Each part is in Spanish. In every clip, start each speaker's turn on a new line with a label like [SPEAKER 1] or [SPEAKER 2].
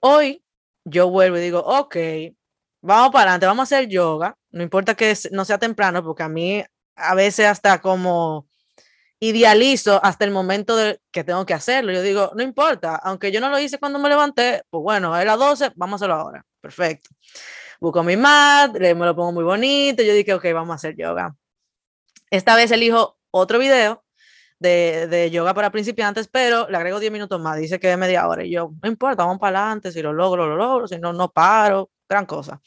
[SPEAKER 1] Hoy yo vuelvo y digo, ok, vamos para adelante, vamos a hacer yoga, no importa que no sea temprano, porque a mí a veces hasta como idealizo hasta el momento de que tengo que hacerlo. Yo digo, no importa, aunque yo no lo hice cuando me levanté, pues bueno, a las 12, vamos a hacerlo ahora. Perfecto. Busco mi mat, me lo pongo muy bonito. Yo dije, ok, vamos a hacer yoga. Esta vez elijo otro video de, de, yoga para principiantes, pero le agrego 10 minutos más. Dice que es media hora. Y yo, no importa, vamos para adelante. Si lo logro, lo logro. Si no, no paro. Gran cosa.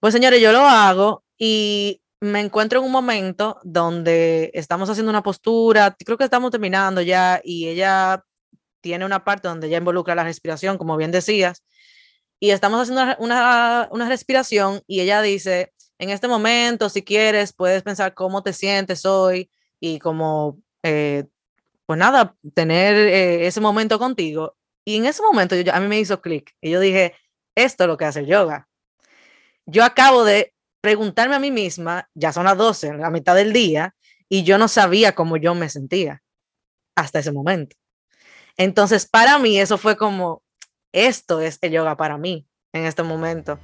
[SPEAKER 1] Pues señores, yo lo hago y me encuentro en un momento donde estamos haciendo una postura, creo que estamos terminando ya y ella tiene una parte donde ya involucra la respiración, como bien decías, y estamos haciendo una, una, respiración y ella dice, en este momento, si quieres, puedes pensar cómo te sientes hoy y como, eh, pues nada, tener eh, ese momento contigo. Y en ese momento yo, a mí me hizo clic y yo dije, esto es lo que hace el yoga. Yo acabo de preguntarme a mí misma, ya son las 12, la mitad del día, y yo no sabía cómo yo me sentía hasta ese momento. Entonces, para mí eso fue como, esto es el yoga para mí en este momento.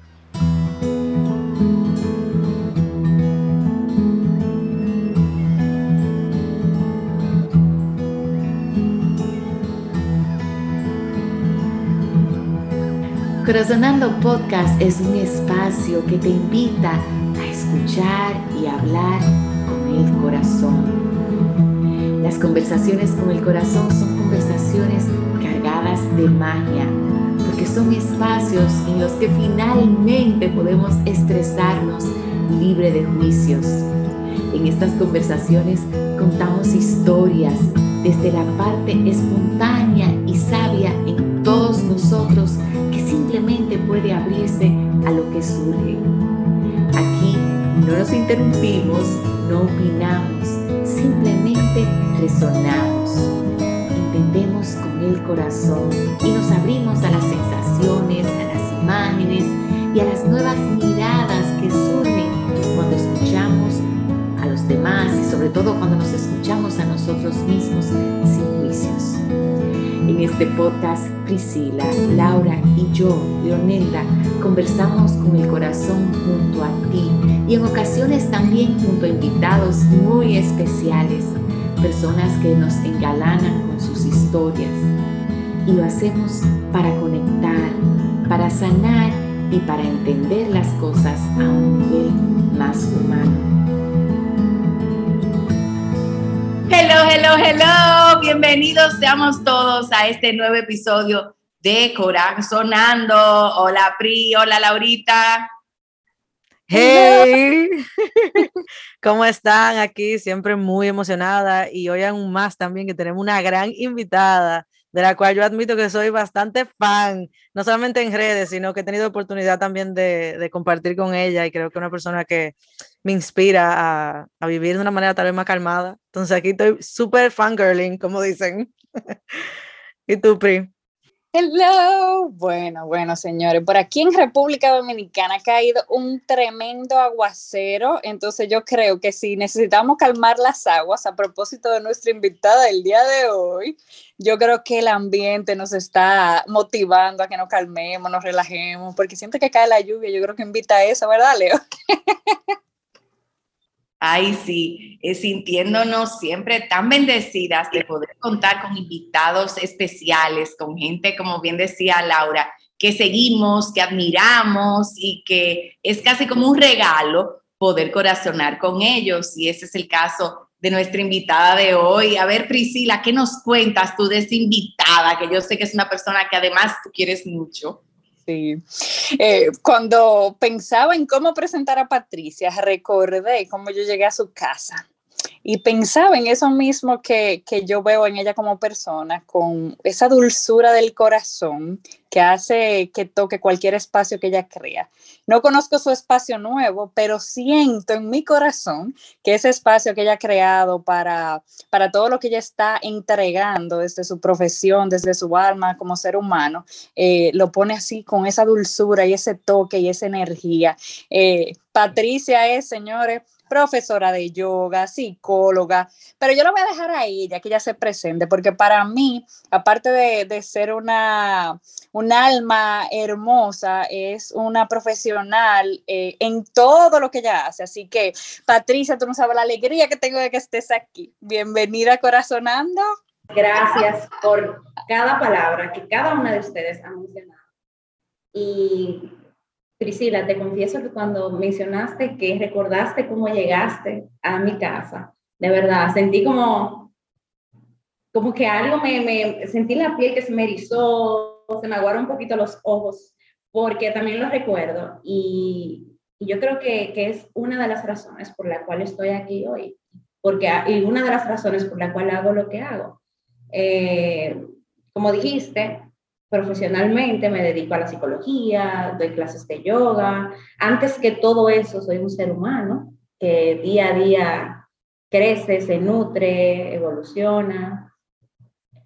[SPEAKER 2] Corazonando Podcast es un espacio que te invita a escuchar y hablar con el corazón. Las conversaciones con el corazón son conversaciones cargadas de magia, porque son espacios en los que finalmente podemos estresarnos libre de juicios. En estas conversaciones contamos historias desde la parte espontánea y sabia en todos nosotros puede abrirse a lo que surge. Aquí no nos interrumpimos, no opinamos, simplemente resonamos. Entendemos con el corazón y nos abrimos a las sensaciones, a las imágenes y a las nuevas miradas que surgen cuando escuchamos demás y sobre todo cuando nos escuchamos a nosotros mismos sin juicios. En este podcast, Priscila, Laura y yo, Leonelda, conversamos con el corazón junto a ti y en ocasiones también junto a invitados muy especiales, personas que nos engalanan con sus historias. Y lo hacemos para conectar, para sanar y para entender las cosas a un nivel más humano. Hello, hello, hello. Bienvenidos seamos todos a este nuevo episodio de Corazonando. Hola Pri, hola Laurita.
[SPEAKER 1] Hey, ¿cómo están? Aquí siempre muy emocionada y hoy aún más también que tenemos una gran invitada de la cual yo admito que soy bastante fan, no solamente en redes, sino que he tenido oportunidad también de, de compartir con ella y creo que es una persona que me inspira a, vivir de una manera tal vez más calmada. Entonces aquí estoy súper fangirling, como dicen. ¿Y tú, Pri?
[SPEAKER 3] Hello. Bueno, bueno, señores, por aquí en República Dominicana ha caído un tremendo aguacero, entonces yo creo que si necesitamos calmar las aguas a propósito de nuestra invitada del día de hoy, yo creo que el ambiente nos está motivando a que nos calmemos, nos relajemos, porque siempre que cae la lluvia, yo creo que invita a eso, ¿verdad, Leo?
[SPEAKER 2] Ay, sí, sintiéndonos siempre tan bendecidas de poder contar con invitados especiales, con gente, como bien decía Laura, que seguimos, que admiramos y que es casi como un regalo poder corazonar con ellos. Y ese es el caso de nuestra invitada de hoy. A ver, Priscila, ¿qué nos cuentas tú de esa invitada? Que yo sé que es una persona que además tú quieres mucho.
[SPEAKER 3] Sí. Eh, cuando pensaba en cómo presentar a Patricia, recordé cómo yo llegué a su casa y pensaba en eso mismo que, que, yo veo en ella como persona, con esa dulzura del corazón que hace que toque cualquier espacio que ella crea. No conozco su espacio nuevo, pero siento en mi corazón que ese espacio que ella ha creado para, para todo lo que ella está entregando desde su profesión, desde su alma como ser humano, eh, lo pone así con esa dulzura y ese toque y esa energía. Eh, Patricia es, señores, profesora de yoga, psicóloga, pero yo lo voy a dejar a ella, que ella se presente, porque para mí, aparte de, ser una, un alma hermosa, es una profesional eh, en todo lo que ella hace. Así que, Patricia, tú no sabes la alegría que tengo de que estés aquí. Bienvenida Corazonando.
[SPEAKER 4] Gracias por cada palabra que cada una de ustedes ha mencionado. Y Priscila, te confieso que cuando mencionaste que recordaste cómo llegaste a mi casa, de verdad, sentí como, como que algo me, sentí la piel que se me erizó, se me aguaron un poquito los ojos, porque también lo recuerdo y, y yo creo que, que, es una de las razones por la cual estoy aquí hoy, porque y una de las razones por la cual hago lo que hago. Eh, como dijiste, profesionalmente me dedico a la psicología, doy clases de yoga. Antes que todo eso, soy un ser humano que día a día crece, se nutre, evoluciona.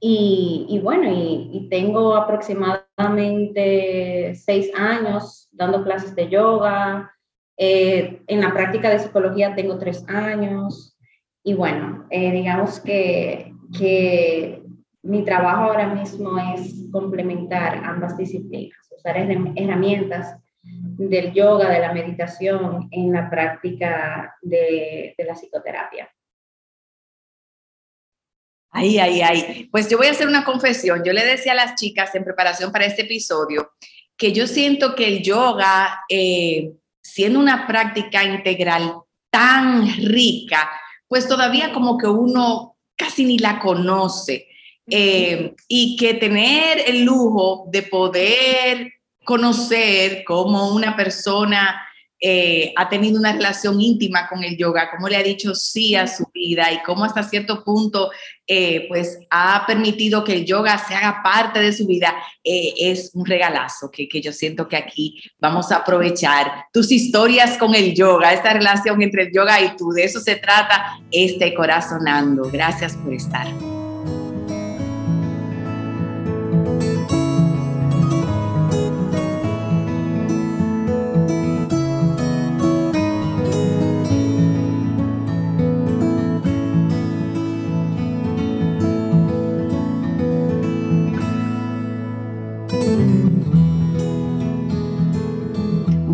[SPEAKER 4] Y, bueno, y, tengo aproximadamente seis años dando clases de yoga. Eh, en la práctica de psicología tengo tres años. Y bueno, eh, digamos que, que mi trabajo ahora mismo es complementar ambas disciplinas, usar herramientas del yoga, de la meditación en la práctica de, la psicoterapia.
[SPEAKER 2] Ay, ay, ay. Pues yo voy a hacer una confesión. Yo le decía a las chicas en preparación para este episodio que yo siento que el yoga, eh, siendo una práctica integral tan rica, pues todavía como que uno casi ni la conoce. Eh, y que tener el lujo de poder conocer cómo una persona eh, ha tenido una relación íntima con el yoga, cómo le ha dicho sí a su vida y cómo hasta cierto punto eh, pues ha permitido que el yoga se haga parte de su vida, es un regalazo que, que yo siento que aquí vamos a aprovechar. Tus historias con el yoga, esta relación entre el yoga y tú, de eso se trata este Corazonando. Gracias por estar.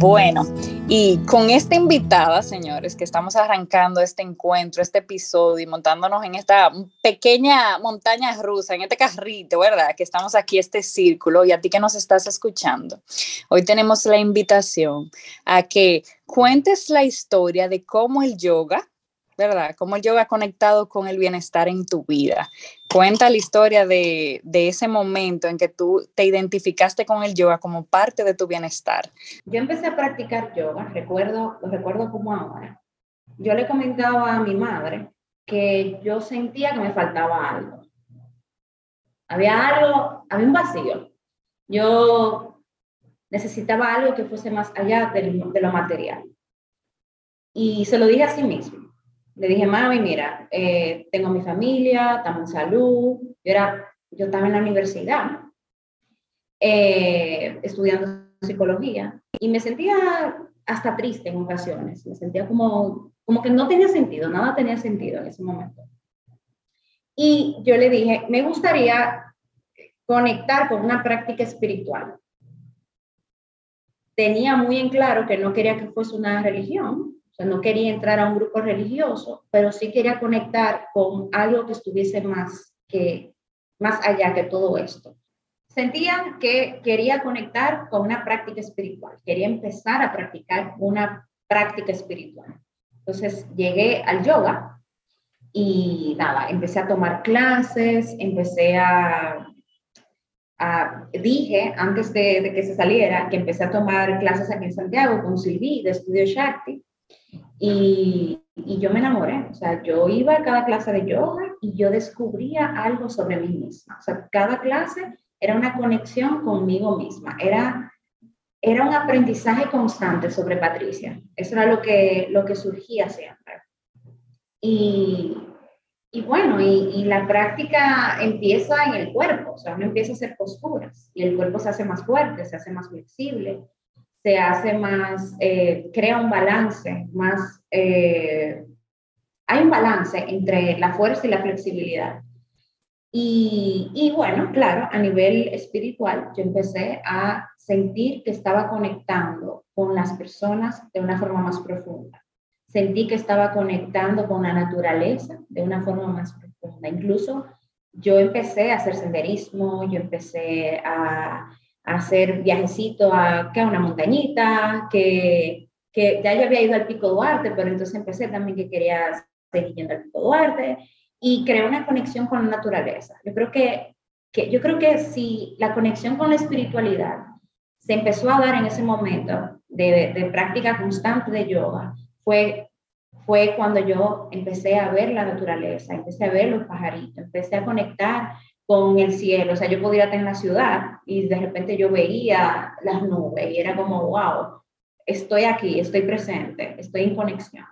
[SPEAKER 3] Bueno, y con esta invitada, señores, que estamos arrancando este encuentro, este episodio y montándonos en esta pequeña montaña rusa, en este carrito, ¿verdad? Que estamos aquí, este círculo, y a ti que nos estás escuchando, hoy tenemos la invitación a que cuentes la historia de cómo el yoga ¿verdad? Cómo el yoga ha conectado con el bienestar en tu vida. Cuenta la historia de, ese momento en que tú te identificaste con el yoga como parte de tu bienestar.
[SPEAKER 4] Yo empecé a practicar yoga, recuerdo, recuerdo como ahora. Yo le comentaba a mi madre que yo sentía que me faltaba algo. Había algo, había un vacío. Yo necesitaba algo que fuese más allá de, de lo material. Y se lo dije a sí mismo le dije, mami, mira, eh, tengo mi familia, estamos en salud. Yo, era, yo estaba en la universidad eh, estudiando psicología y me sentía hasta triste en ocasiones. Me sentía como, como que no tenía sentido, nada tenía sentido en ese momento. Y yo le dije, me gustaría conectar con una práctica espiritual. Tenía muy en claro que no quería que fuese una religión, no quería entrar a un grupo religioso, pero sí quería conectar con algo que estuviese más, que, más allá que todo esto. Sentía que quería conectar con una práctica espiritual, quería empezar a practicar una práctica espiritual. Entonces llegué al yoga y nada, empecé a tomar clases, empecé a, dije antes de, de, que se saliera que empecé a tomar clases aquí en Santiago con Silvi de Estudio Shakti y, y, yo me enamoré, o sea, yo iba a cada clase de yoga y yo descubría algo sobre mí misma. O sea, cada clase era una conexión conmigo misma, era, era un aprendizaje constante sobre Patricia. Eso era lo que, lo que surgía siempre. Y, y bueno, y, la práctica empieza en el cuerpo, o sea, uno empieza a hacer posturas y el cuerpo se hace más fuerte, se hace más flexible, se hace más, eh, crea un balance, más, eh, hay un balance entre la fuerza y la flexibilidad. Y, y, bueno, claro, a nivel espiritual, yo empecé a sentir que estaba conectando con las personas de una forma más profunda. Sentí que estaba conectando con la naturaleza de una forma más profunda. Incluso yo empecé a hacer senderismo, yo empecé a, hacer viajecito a, a una montañita, que, que ya yo había ido al Pico Duarte, pero entonces empecé también que quería seguir yendo al Pico Duarte y creé una conexión con la naturaleza. Yo creo que, que, yo creo que si la conexión con la espiritualidad se empezó a dar en ese momento de, de práctica constante de yoga, fue fue cuando yo empecé a ver la naturaleza, empecé a ver los pajaritos, empecé a conectar con el cielo. O sea, yo podía estar en la ciudad y de repente yo veía las nubes y era como, wow, estoy aquí, estoy presente, estoy en conexión.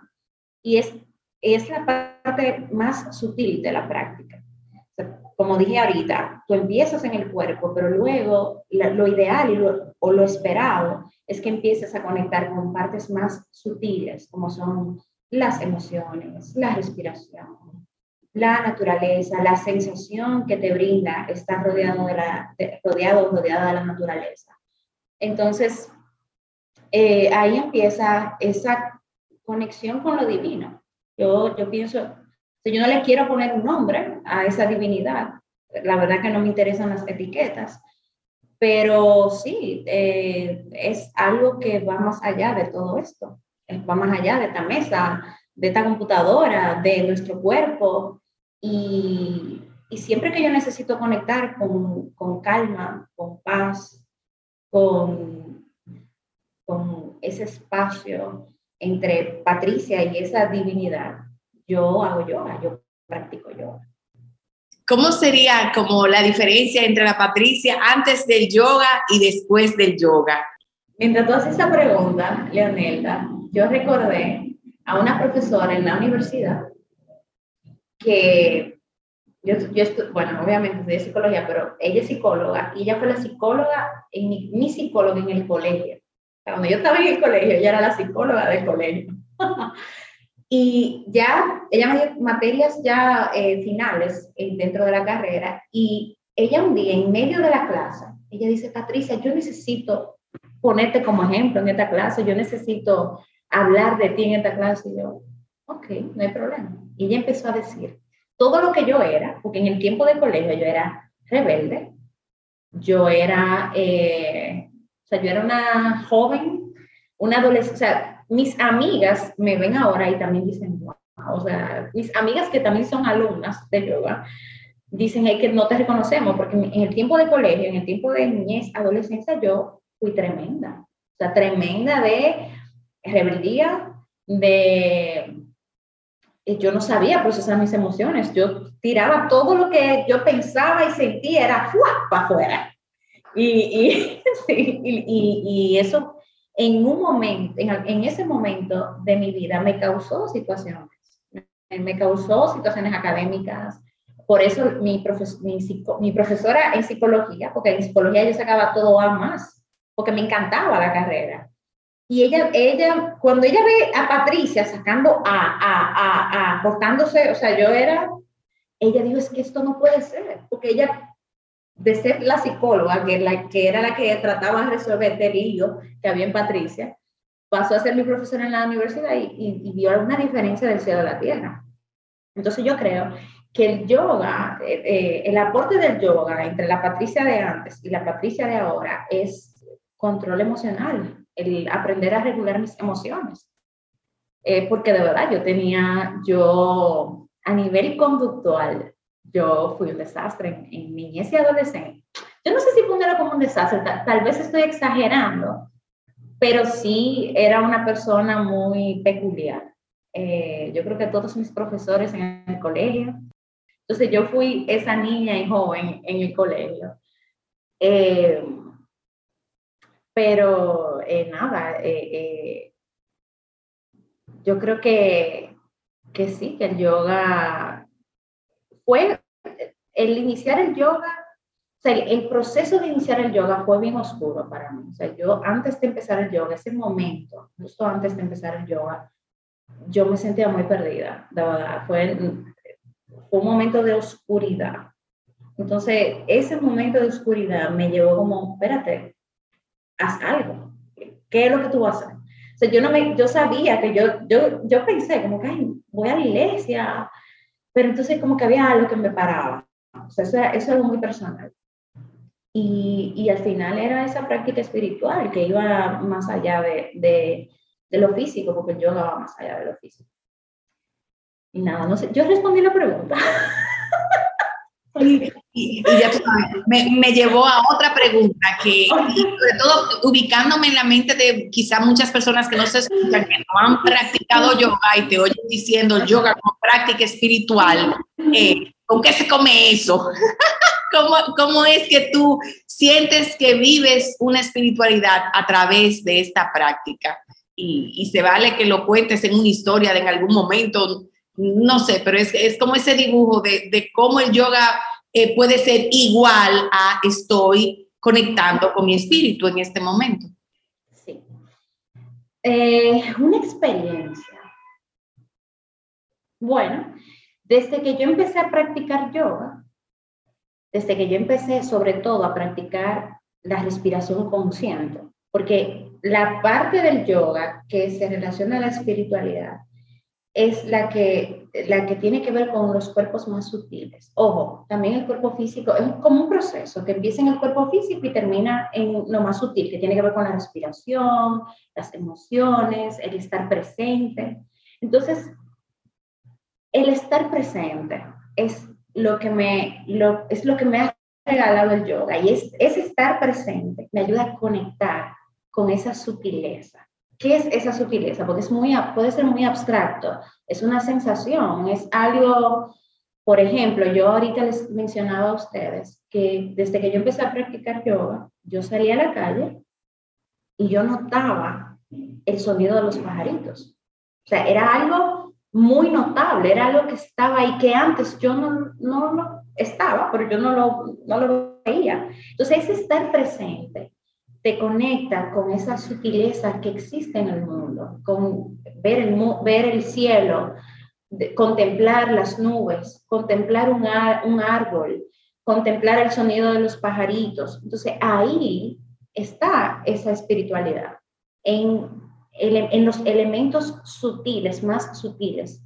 [SPEAKER 4] Y es, es la parte más sutil de la práctica. como dije ahorita, tú empiezas en el cuerpo, pero luego lo ideal o lo esperado es que empieces a conectar con partes más sutiles, como son las emociones, la respiración, la naturaleza, la sensación que te brinda estar rodeado de la, rodeado rodeada de la naturaleza. Entonces, eh, ahí empieza esa conexión con lo divino. Yo, yo pienso, yo no le quiero poner un nombre a esa divinidad, la verdad que no me interesan las etiquetas, pero sí, eh, es algo que va más allá de todo esto va más allá de esta mesa, de esta computadora, de nuestro cuerpo. Y, y siempre que yo necesito conectar con, con calma, con paz, con, con ese espacio entre Patricia y esa divinidad, yo hago yoga, yo practico yoga.
[SPEAKER 2] ¿Cómo sería como la diferencia entre la Patricia antes del yoga y después del yoga?
[SPEAKER 4] Mientras tú haces esa pregunta, Leonelda, yo recordé a una profesora en la universidad que yo, yo bueno, obviamente estudié psicología, pero ella es psicóloga y ella fue la psicóloga, en mi, mi psicóloga en el colegio. Cuando yo estaba en el colegio, ella era la psicóloga del colegio. y ya, ella me dio materias ya eh, finales eh, dentro de la carrera y ella un día, en medio de la clase, ella dice, Patricia, yo necesito ponerte como ejemplo en esta clase, yo necesito hablar de ti en esta clase. Y yo, ok, no hay problema. Y ella empezó a decir todo lo que yo era, porque en el tiempo de colegio yo era rebelde, yo era, eh, o sea, yo era una joven, una adolescente, o sea, mis amigas me ven ahora y también dicen, wow, o sea, mis amigas que también son alumnas de yoga, dicen hey, que no te reconocemos, porque en el tiempo de colegio, en el tiempo de niñez, adolescencia, yo fui tremenda, o sea, tremenda de rebeldía, de yo no sabía procesar mis emociones, yo tiraba todo lo que yo pensaba y sentía, era para afuera. Y, y, y, eso en un momento, en, ese momento de mi vida me causó situaciones, me causó situaciones académicas. Por eso mi, mi, mi profesora en psicología, porque en psicología yo sacaba todo a más, porque me encantaba la carrera. Y ella, ella, cuando ella ve a Patricia sacando a, a, a, portándose, o sea, yo era, ella dijo, es que esto no puede ser, porque ella, de ser la psicóloga, que, la, que era la que trataba de resolver el lío que había en Patricia, pasó a ser mi profesora en la universidad y, y, vio una diferencia del cielo a la tierra. Entonces yo creo que el yoga, eh, eh, el aporte del yoga entre la Patricia de antes y la Patricia de ahora es control emocional el aprender a regular mis emociones. Eh, porque de verdad yo tenía, yo a nivel conductual, yo fui un desastre en, niñez y adolescencia. Yo no sé si ponerlo como un desastre, tal, vez estoy exagerando, pero sí era una persona muy peculiar. Eh, yo creo que todos mis profesores en el colegio. Entonces yo fui esa niña y joven en el colegio. Eh, pero eh, nada, eh, eh, yo creo que, que sí, que el yoga fue, el iniciar el yoga, o sea, el, proceso de iniciar el yoga fue bien oscuro para mí. O sea, yo antes de empezar el yoga, ese momento, justo antes de empezar el yoga, yo me sentía muy perdida, de verdad. Fue, fue un momento de oscuridad. Entonces, ese momento de oscuridad me llevó como, espérate, haz algo. ¿Qué es lo que tú vas a hacer? O sea, yo, no me, yo sabía que yo, yo, yo pensé como que, ay, voy a la iglesia, pero entonces como que había algo que me paraba. O sea, eso, eso es algo muy personal. Y, y, al final era esa práctica espiritual que iba más allá de, de, de lo físico, porque yoga va más allá de lo físico. Y nada, no sé, yo respondí la pregunta.
[SPEAKER 2] Y, me, llevó a otra pregunta que, sobre todo ubicándome en la mente de quizá muchas personas que no se escuchan, que no han practicado yoga y te oyen diciendo yoga como práctica espiritual, eh, ¿con qué se come eso? ¿Cómo, ¿Cómo es que tú sientes que vives una espiritualidad a través de esta práctica? Y, y se vale que lo cuentes en una historia de en algún momento, no sé, pero es, es como ese dibujo de, de cómo el yoga eh, puede ser igual a estoy conectando con mi espíritu en este momento.
[SPEAKER 4] Sí. Eh, una experiencia. Bueno, desde que yo empecé a practicar yoga, desde que yo empecé sobre todo a practicar la respiración consciente, porque la parte del yoga que se relaciona a la espiritualidad es la que, la que tiene que ver con los cuerpos más sutiles. Ojo, también el cuerpo físico es como un proceso que empieza en el cuerpo físico y termina en lo más sutil, que tiene que ver con la respiración, las emociones, el estar presente. Entonces, el estar presente es lo que me, lo, es lo que me ha regalado el yoga y es, es estar presente, me ayuda a conectar con esa sutileza ¿Qué es esa sutileza? Porque es muy, puede ser muy abstracto, es una sensación, es algo, por ejemplo, yo ahorita les mencionaba a ustedes que desde que yo empecé a practicar yoga, yo salía a la calle y yo notaba el sonido de los pajaritos. O sea, era algo muy notable, era algo que estaba ahí que antes yo no, no lo estaba, pero yo no lo, no lo veía. Entonces, es estar presente te conecta con esa sutileza que existe en el mundo, con ver el, ver el cielo, contemplar las nubes, contemplar un, un árbol, contemplar el sonido de los pajaritos. Entonces ahí está esa espiritualidad, en, en los elementos sutiles, más sutiles,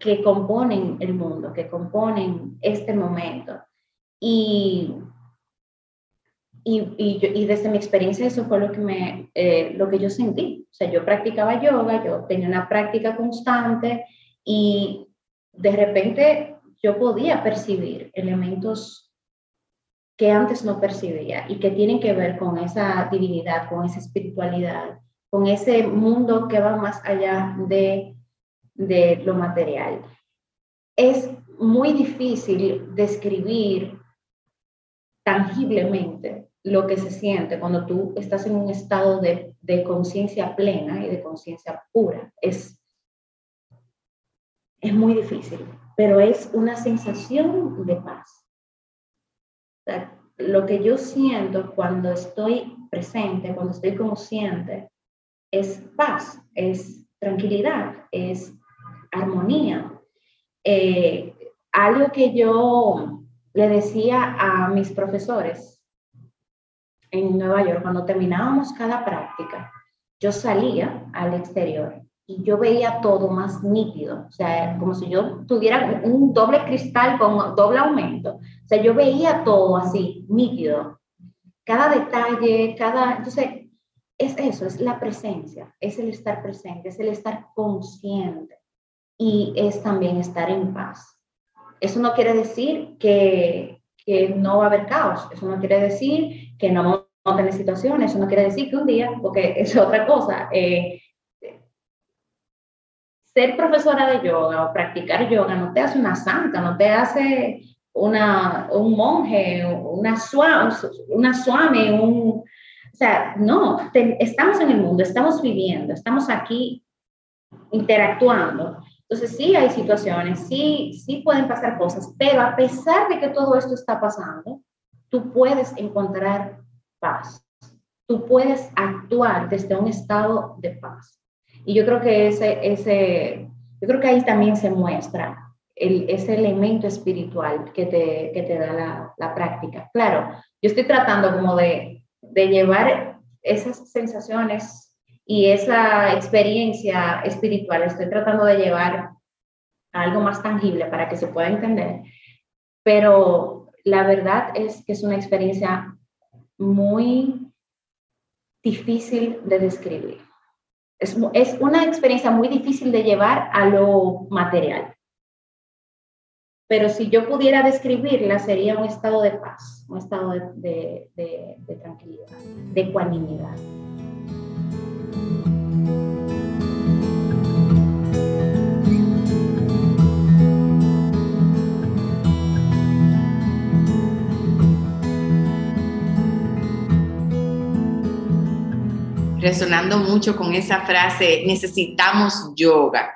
[SPEAKER 4] que componen el mundo, que componen este momento. Y y, y, desde mi experiencia eso fue lo que, me, eh, lo que yo sentí. O sea, yo practicaba yoga, yo tenía una práctica constante y de repente yo podía percibir elementos que antes no percibía y que tienen que ver con esa divinidad, con esa espiritualidad, con ese mundo que va más allá de, de lo material. Es muy difícil describir tangiblemente lo que se siente cuando tú estás en un estado de, de conciencia plena y de conciencia pura. Es, es muy difícil, pero es una sensación de paz. lo que yo siento cuando estoy presente, cuando estoy consciente, es paz, es tranquilidad, es armonía. Eh, algo que yo le decía a mis profesores en Nueva York, cuando terminábamos cada práctica, yo salía al exterior y yo veía todo más nítido, o sea, como si yo tuviera un doble cristal con doble aumento, o sea, yo veía todo así, nítido, cada detalle, cada, entonces, es eso, es la presencia, es el estar presente, es el estar consciente y es también estar en paz. Eso no quiere decir que, que no va a haber caos, eso no quiere decir que no tener situaciones, eso no quiere decir que un día, porque es otra cosa, eh, ser profesora de yoga o practicar yoga no te hace una santa, no te hace una, un monje, una, suave, una suame, un... O sea, no, estamos en el mundo, estamos viviendo, estamos aquí interactuando. Entonces sí hay situaciones, sí, sí pueden pasar cosas, pero a pesar de que todo esto está pasando, tú puedes encontrar paz. Tú puedes actuar desde un estado de paz. Y yo creo que ese, ese yo creo que ahí también se muestra el, ese elemento espiritual que te, que te da la, la, práctica. Claro, yo estoy tratando como de, de llevar esas sensaciones y esa experiencia espiritual, estoy tratando de llevar algo más tangible para que se pueda entender, pero la verdad es que es una experiencia muy difícil de describir. Es, es una experiencia muy difícil de llevar a lo material. Pero si yo pudiera describirla, sería un estado de paz, un estado de, de, de, de tranquilidad, de ecuanimidad.
[SPEAKER 2] Resonando mucho con esa frase, necesitamos yoga.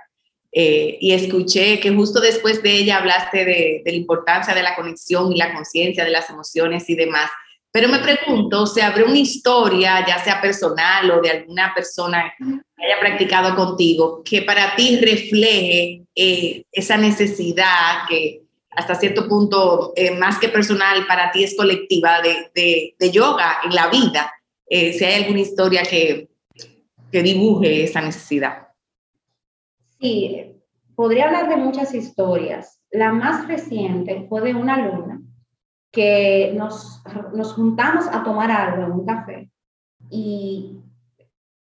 [SPEAKER 2] Eh, y escuché que justo después de ella hablaste de, la importancia de la conexión y la conciencia de las emociones y demás. Pero me pregunto, ¿se abre una historia, ya sea personal o de alguna persona que haya practicado contigo, que para ti refleje eh, esa necesidad que hasta cierto punto, eh, más que personal, para ti es colectiva de, de yoga en la vida? Eh, si hay alguna historia que, que dibuje esa necesidad.
[SPEAKER 4] Sí, podría hablar de muchas historias. La más reciente fue de una alumna que nos, nos juntamos a tomar algo en un café y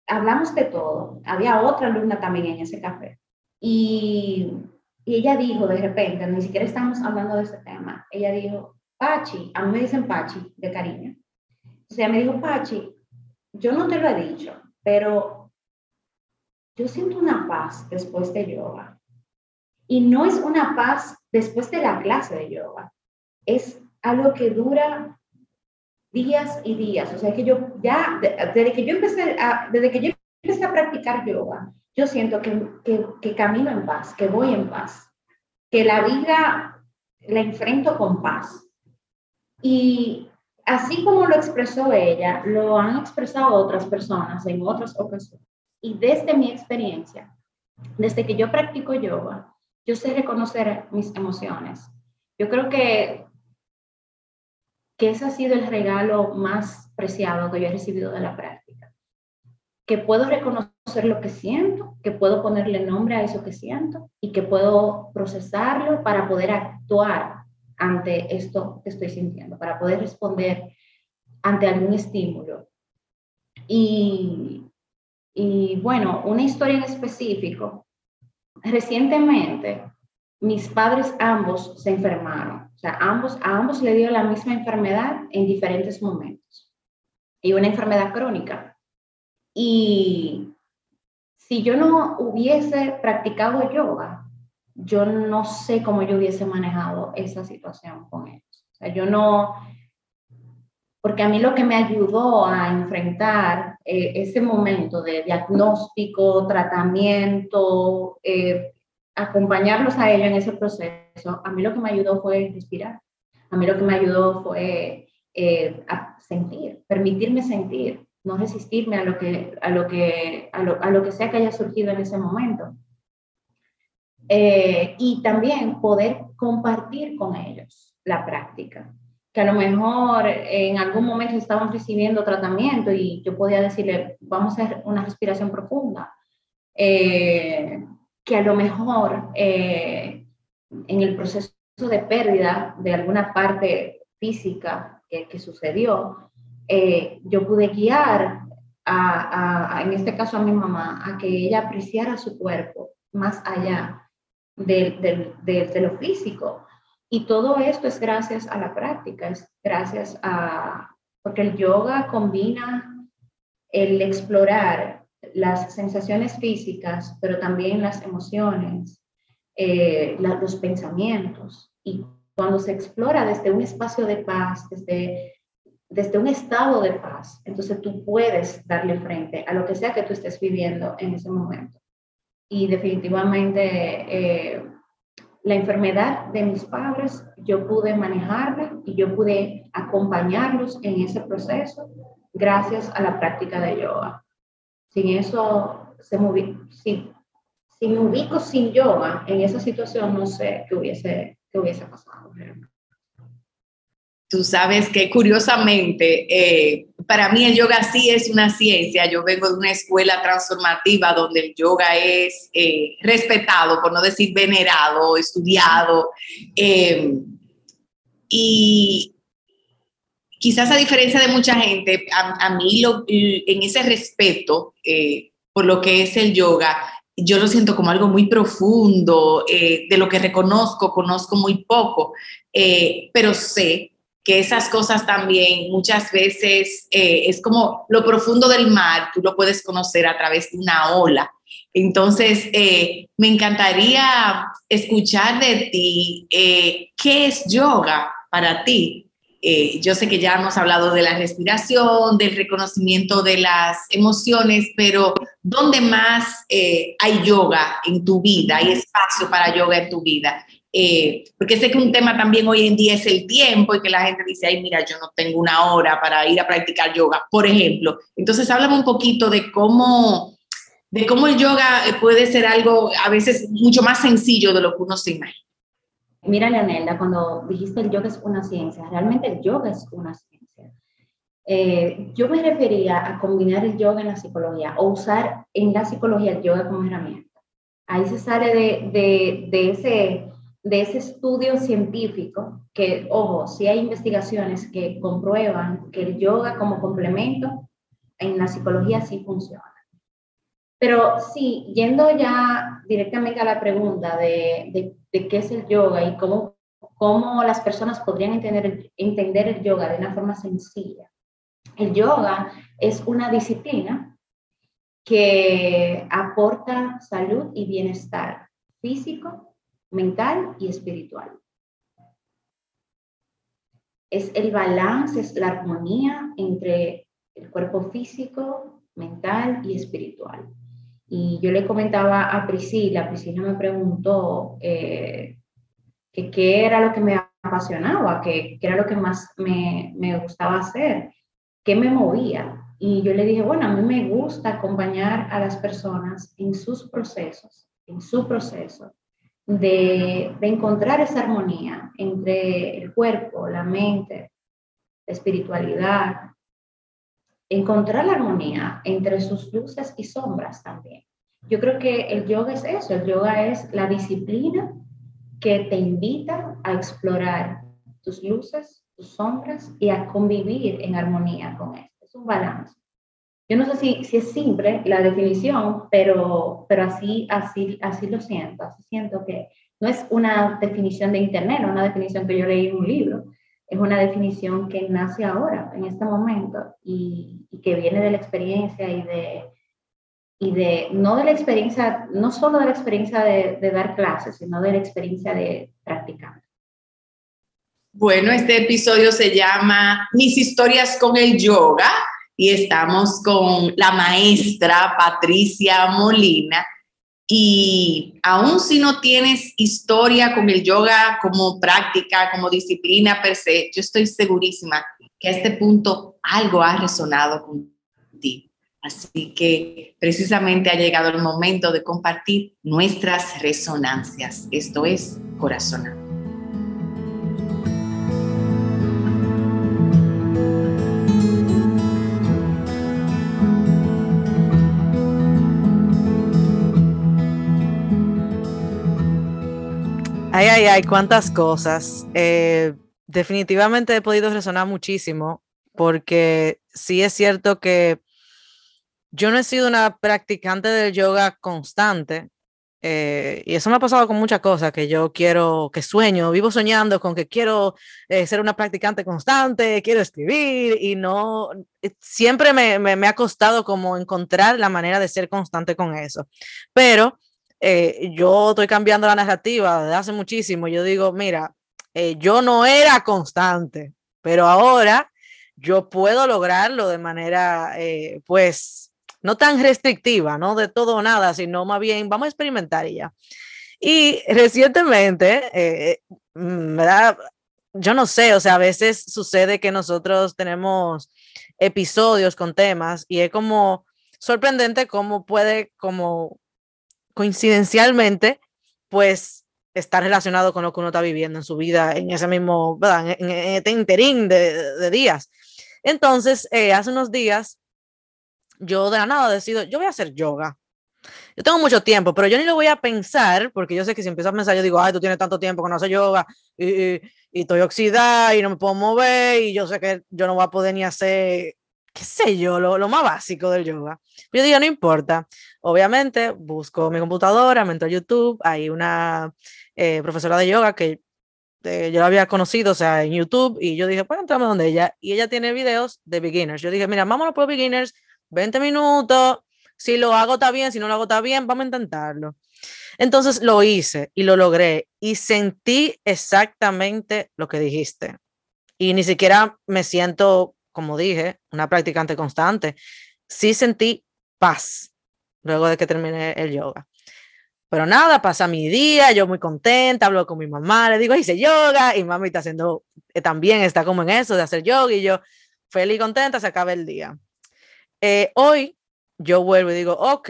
[SPEAKER 4] hablamos de todo. Había otra alumna también en ese café. Y, ella dijo de repente, ni siquiera estamos hablando de ese tema, ella dijo, Pachi, a mí me dicen Pachi de cariño. O sea, me dijo, Pachi, yo no te lo he dicho, pero yo siento una paz después de yoga. Y no es una paz después de la clase de yoga, es algo que dura días y días. O sea que yo ya, desde que yo empecé a, desde que yo empecé a practicar yoga, yo siento que, que, que camino en paz, que voy en paz, que la vida la enfrento con paz. Y así como lo expresó ella, lo han expresado otras personas en otras ocasiones. Y desde mi experiencia, desde que yo practico yoga, yo sé reconocer mis emociones. Yo creo que, que ese ha sido el regalo más preciado que yo he recibido de la práctica. Que puedo reconocer lo que siento, que puedo ponerle nombre a eso que siento y que puedo procesarlo para poder actuar ante esto que estoy sintiendo, para poder responder ante algún estímulo. Y, y bueno, una historia en específico. Recientemente, mis padres ambos se enfermaron. O sea, ambos, a ambos le dio la misma enfermedad en diferentes momentos. Y una enfermedad crónica. Y si yo no hubiese practicado yoga, yo no sé cómo yo hubiese manejado esa situación con ellos. O sea, yo no, porque a mí lo que me ayudó a enfrentar eh, ese momento de diagnóstico, tratamiento, eh, acompañarlos a ellos en ese proceso, a mí lo que me ayudó fue respirar. A mí lo que me ayudó fue eh, sentir, permitirme sentir, no resistirme a lo que, a lo que, a lo, a lo que sea que haya surgido en ese momento. Eh, y también poder compartir con ellos la práctica. Que a lo mejor en algún momento estaban recibiendo tratamiento y yo podía decirle, vamos a hacer una respiración profunda. Eh, que a lo mejor eh, en el proceso de pérdida de alguna parte física que, que sucedió, yo pude guiar a, a, en este caso a mi mamá, a que ella apreciara su cuerpo más allá de, de, lo físico. Y todo esto es gracias a la práctica, es gracias a, porque el yoga combina el explorar las sensaciones físicas, pero también las emociones, eh, los pensamientos. Y cuando se explora desde un espacio de paz, desde, desde un estado de paz, entonces tú puedes darle frente a lo que sea que tú estés viviendo en ese momento y definitivamente eh, la enfermedad de mis padres, yo pude manejarla y yo pude acompañarlos en ese proceso gracias a la práctica de yoga. Sin eso, se si, si me ubico sin yoga en esa situación, no sé qué hubiese, qué hubiese pasado.
[SPEAKER 2] Tú sabes que curiosamente, eh, para mí el yoga sí es una ciencia. Yo vengo de una escuela transformativa donde el yoga es eh, respetado, por no decir venerado, estudiado. Eh, y quizás a diferencia de mucha gente, a, mí en ese respeto por lo que es el yoga, yo lo siento como algo muy profundo, de lo que reconozco, conozco muy poco, pero sé que esas cosas también muchas veces eh, es como lo profundo del mar, tú lo puedes conocer a través de una ola. Entonces, eh, me encantaría escuchar de ti eh, qué es yoga para ti. yo sé que ya hemos hablado de la respiración, del reconocimiento de las emociones, pero ¿dónde más hay yoga en tu vida? ¿Hay espacio para yoga en tu vida? Eh, porque sé que un tema también hoy en día es el tiempo y que la gente dice, ay, mira, yo no tengo una hora para ir a practicar yoga, por ejemplo. Entonces, háblame un poquito de cómo, de cómo el yoga eh, puede ser algo a veces mucho más sencillo de lo que uno se imagina.
[SPEAKER 4] Mira, Leonelda, cuando dijiste el yoga es una ciencia, realmente el yoga es una ciencia. Eh, yo me refería a combinar el yoga en la psicología o usar en la psicología el yoga como herramienta. Ahí se sale de, de, de ese de ese estudio científico, que, ojo, si hay investigaciones que comprueban que el yoga como complemento en la psicología sí funciona. Pero sí, yendo ya directamente a la pregunta de, de, qué es el yoga y cómo, cómo las personas podrían entender entender el yoga de una forma sencilla. El yoga es una disciplina que aporta salud y bienestar físico, mental y espiritual. Es el balance, es la armonía entre el cuerpo físico, mental y espiritual. Y yo le comentaba a Priscila, Priscila me preguntó eh, que qué era lo que me apasionaba, qué, era lo que más me, me gustaba hacer, qué me movía. Y yo le dije, bueno, a mí me gusta acompañar a las personas en sus procesos, en su proceso, de, encontrar esa armonía entre el cuerpo, la mente, la espiritualidad, encontrar la armonía entre sus luces y sombras también. Yo creo que el yoga es eso, el yoga es la disciplina que te invita a explorar tus luces, tus sombras y a convivir en armonía con esto. Es un balance. Yo no sé si, si es simple la definición, pero, pero así, así, así lo siento. Así siento que no es una definición de internet, no una definición que yo leí en un libro. Es una definición que nace ahora, en este momento, y, que viene de la experiencia y de, y de, no de la experiencia, no solo de la experiencia de dar clases, sino de la experiencia de practicar.
[SPEAKER 2] Bueno, este episodio se llama Mis historias con el yoga y estamos con la maestra Patricia Molina. Y aún si no tienes historia con el yoga como práctica, como disciplina per se, yo estoy segurísima que a este punto algo ha resonado contigo. Así que precisamente ha llegado el momento de compartir nuestras resonancias. Esto es Corazonado.
[SPEAKER 1] Ay, ay, ay, cuántas cosas. Eh, definitivamente he podido resonar muchísimo porque sí es cierto que yo no he sido una practicante del yoga constante eh, y eso me ha pasado con muchas cosas que yo quiero, que sueño, vivo soñando con que quiero eh, ser una practicante constante, quiero escribir y no, siempre me, me, me ha costado como encontrar la manera de ser constante con eso. Pero eh, yo estoy cambiando la narrativa desde hace muchísimo. Yo digo, mira, eh, yo no era constante, pero ahora yo puedo lograrlo de manera, eh, pues, no tan restrictiva, no de todo o nada, sino más bien, vamos a experimentar y ya. Y recientemente, eh, ¿verdad? Yo no sé, o sea, a veces sucede que nosotros tenemos episodios con temas y es como sorprendente cómo puede, como coincidencialmente, pues estar relacionado con lo que uno está viviendo en su vida en ese mismo, ¿verdad? En, este interín de, días. Entonces, eh, hace unos días, yo de la nada decido, yo voy a hacer yoga. Yo tengo mucho tiempo, pero yo ni lo voy a pensar, porque yo sé que si empiezo a pensar, yo digo, ay, tú tienes tanto tiempo que no haces yoga, y, y, estoy oxidada, y no me puedo mover, y yo sé que yo no voy a poder ni hacer, qué sé yo, lo, lo más básico del yoga. Yo digo, no importa. Obviamente, busco mi computadora, me entro a YouTube, hay una eh, profesora de yoga que eh, yo la había conocido, o sea, en YouTube, y yo dije, pues entrame donde ella, y ella tiene videos de beginners. Yo dije, mira, vámonos por beginners, 20 minutos, si lo hago está bien, si no lo hago está bien, vamos a intentarlo. Entonces lo hice y lo logré y sentí exactamente lo que dijiste. Y ni siquiera me siento, como dije, una practicante constante. Sí sentí paz luego de que terminé el yoga. Pero nada, pasa mi día, yo muy contenta, hablo con mi mamá, le digo, hice yoga y mami está haciendo, eh, también está como en eso de hacer yoga y yo feliz contenta, se acaba el día. Eh, hoy yo vuelvo y digo, ok,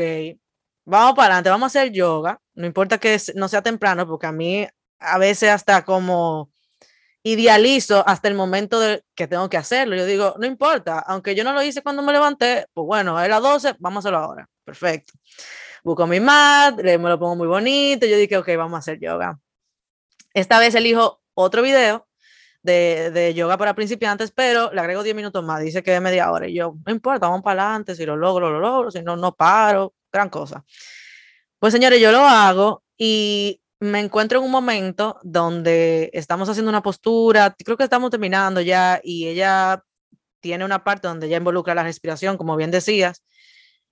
[SPEAKER 1] vamos para adelante, vamos a hacer yoga, no importa que no sea temprano, porque a mí a veces hasta como idealizo hasta el momento de que tengo que hacerlo. Yo digo, no importa, aunque yo no lo hice cuando me levanté, pues bueno, a las 12, vamos a hacerlo ahora. Perfecto busco mi mat, me lo pongo muy bonito, yo dije, ok, vamos a hacer yoga. Esta vez elijo otro video de, de, yoga para principiantes, pero le agrego 10 minutos más, dice que es media hora, y yo, no importa, vamos para adelante, si lo logro, lo logro, si no, no paro, gran cosa. Pues señores, yo lo hago y me encuentro en un momento donde estamos haciendo una postura, creo que estamos terminando ya, y ella tiene una parte donde ya involucra la respiración, como bien decías,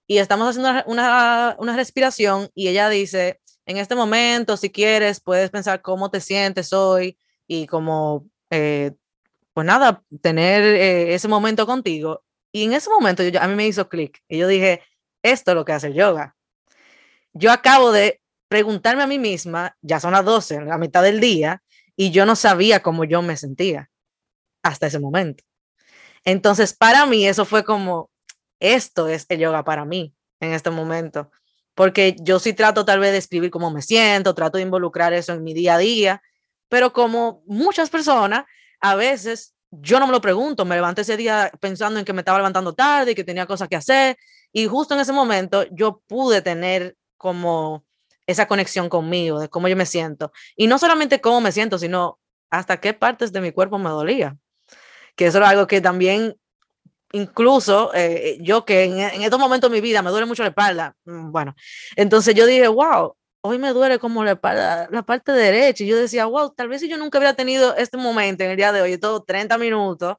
[SPEAKER 1] y estamos haciendo una, una, respiración y ella dice, en este momento, si quieres, puedes pensar cómo te sientes hoy y como, eh, pues nada, tener eh, ese momento contigo. Y en ese momento yo, a mí me hizo clic y yo dije, esto es lo que hace el yoga. Yo acabo de preguntarme a mí misma, ya son las 12, la mitad del día, y yo no sabía cómo yo me sentía hasta ese momento. Entonces, para mí eso fue como, esto es el yoga para mí en este momento, porque yo sí trato tal vez de escribir cómo me siento, trato de involucrar eso en mi día a día, pero como muchas personas, a veces yo no me lo pregunto, me levanté ese día pensando en que me estaba levantando tarde y que tenía cosas que hacer, y justo en ese momento yo pude tener como esa conexión conmigo, de cómo yo me siento, y no solamente cómo me siento, sino hasta qué partes de mi cuerpo me dolía, que eso era algo que también incluso eh, yo que en, estos momentos de mi vida me duele mucho la espalda, mm, bueno, entonces yo dije, wow, hoy me duele como la, espalda, la parte derecha, y yo decía, wow, tal vez si yo nunca hubiera tenido este momento en el día de hoy, todo 30 minutos,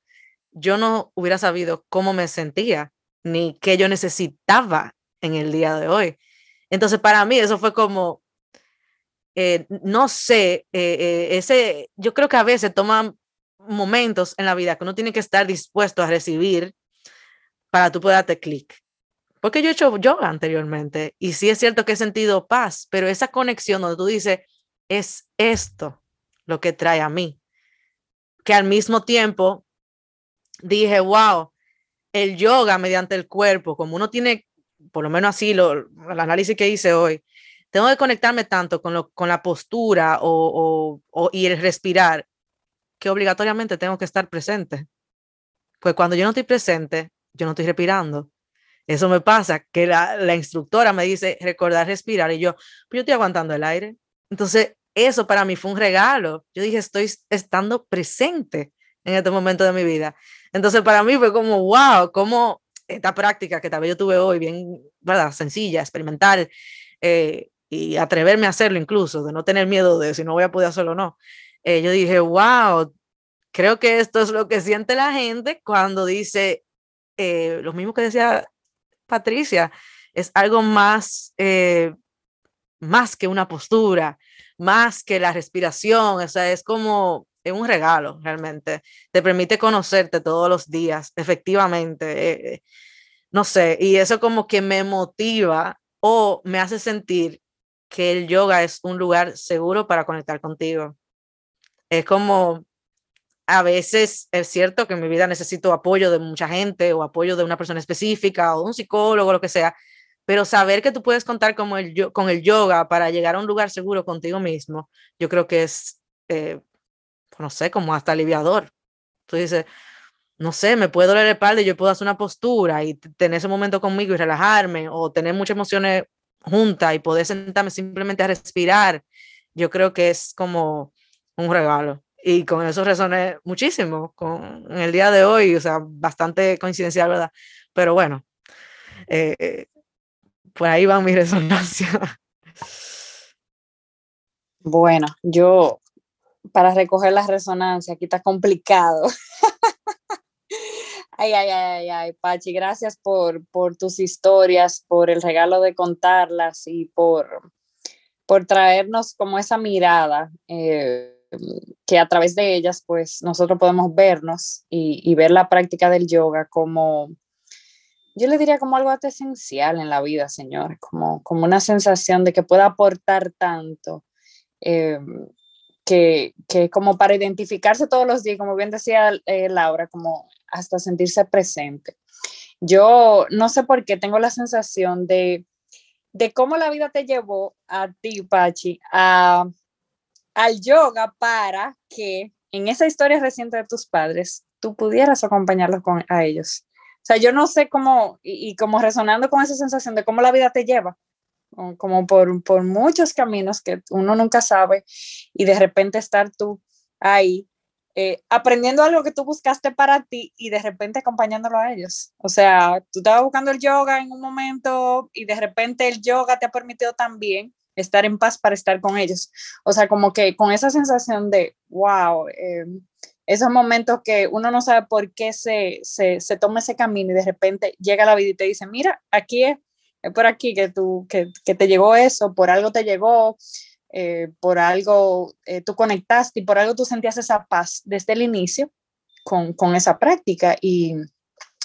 [SPEAKER 1] yo no hubiera sabido cómo me sentía, ni qué yo necesitaba en el día de hoy. Entonces, para mí eso fue como, eh, no sé, eh, ese, yo creo que a veces toman momentos en la vida que uno tiene que estar dispuesto a recibir para tú poder darte clic. Porque yo he hecho yoga anteriormente y sí es cierto que he sentido paz, pero esa conexión donde tú dices, es esto lo que trae a mí. Que al mismo tiempo dije, wow, el yoga mediante el cuerpo, como uno tiene, por lo menos así, lo, el análisis que hice hoy, tengo que conectarme tanto con, lo, con la postura o, o, el respirar que obligatoriamente tengo que estar presente. Pues cuando yo no estoy presente, yo no estoy respirando. Eso me pasa, que la, la instructora me dice recordar respirar y yo, pues yo estoy aguantando el aire. Entonces, eso para mí fue un regalo. Yo dije, estoy estando presente en este momento de mi vida. Entonces, para mí fue como, wow, como esta práctica que tal vez yo tuve hoy, bien, ¿verdad? Sencilla, experimental, eh, y atreverme a hacerlo incluso, de no tener miedo de si no voy a poder hacerlo o no. Eh, yo dije, wow, creo que esto es lo que siente la gente cuando dice, eh, lo mismo que decía Patricia, es algo más, eh, más que una postura, más que la respiración, o sea, es como es un regalo realmente. Te permite conocerte todos los días, efectivamente. no sé, y eso como que me motiva o me hace sentir que el yoga es un lugar seguro para conectar contigo. Es como, a veces es cierto que en mi vida necesito apoyo de mucha gente o apoyo de una persona específica o un psicólogo, lo que sea, pero saber que tú puedes contar con el, con el yoga para llegar a un lugar seguro contigo mismo, yo creo que es, eh, no sé, como hasta aliviador. Tú dices, no sé, me puede doler el espalda y yo puedo hacer una postura y tener ese momento conmigo y relajarme o tener muchas emociones juntas y poder sentarme simplemente a respirar. Yo creo que es como un regalo. Y con eso resoné muchísimo con el día de hoy, o sea, bastante coincidencial, ¿verdad? Pero bueno, eh, por ahí va mi resonancia.
[SPEAKER 3] Bueno, yo para recoger la resonancia, aquí está complicado. ay, ay, ay, ay, Pachi, gracias por, por tus historias, por el regalo de contarlas y por, por traernos como esa mirada eh, que a través de ellas, pues nosotros podemos vernos y, y ver la práctica del yoga como yo le diría como algo esencial en la vida, señor, como, como una sensación de que pueda aportar tanto, eh, que, que, como para identificarse todos los días, como bien decía eh, Laura, como hasta sentirse presente. Yo no sé por qué tengo la sensación de, de cómo la vida te llevó a ti, Pachi, a, al yoga para que en esa historia reciente de tus padres tú pudieras acompañarlos con, a ellos. O sea, yo no sé cómo, y, como resonando con esa sensación de cómo la vida te lleva, como por, por muchos caminos que uno nunca sabe, y de repente estar tú ahí eh, aprendiendo algo que tú buscaste para ti y de repente acompañándolo a ellos. O sea, tú estabas buscando el yoga en un momento y de repente el yoga te ha permitido también estar en paz para estar con ellos. O sea, como que con esa sensación de, wow, eh, esos momentos que uno no sabe por qué se, se, se, toma ese camino y de repente llega la vida y te dice, mira, aquí es, por aquí que, tú, que, que, te llegó eso, por algo te llegó, eh, por algo eh, tú conectaste y por algo tú sentías esa paz desde el inicio con, con esa práctica y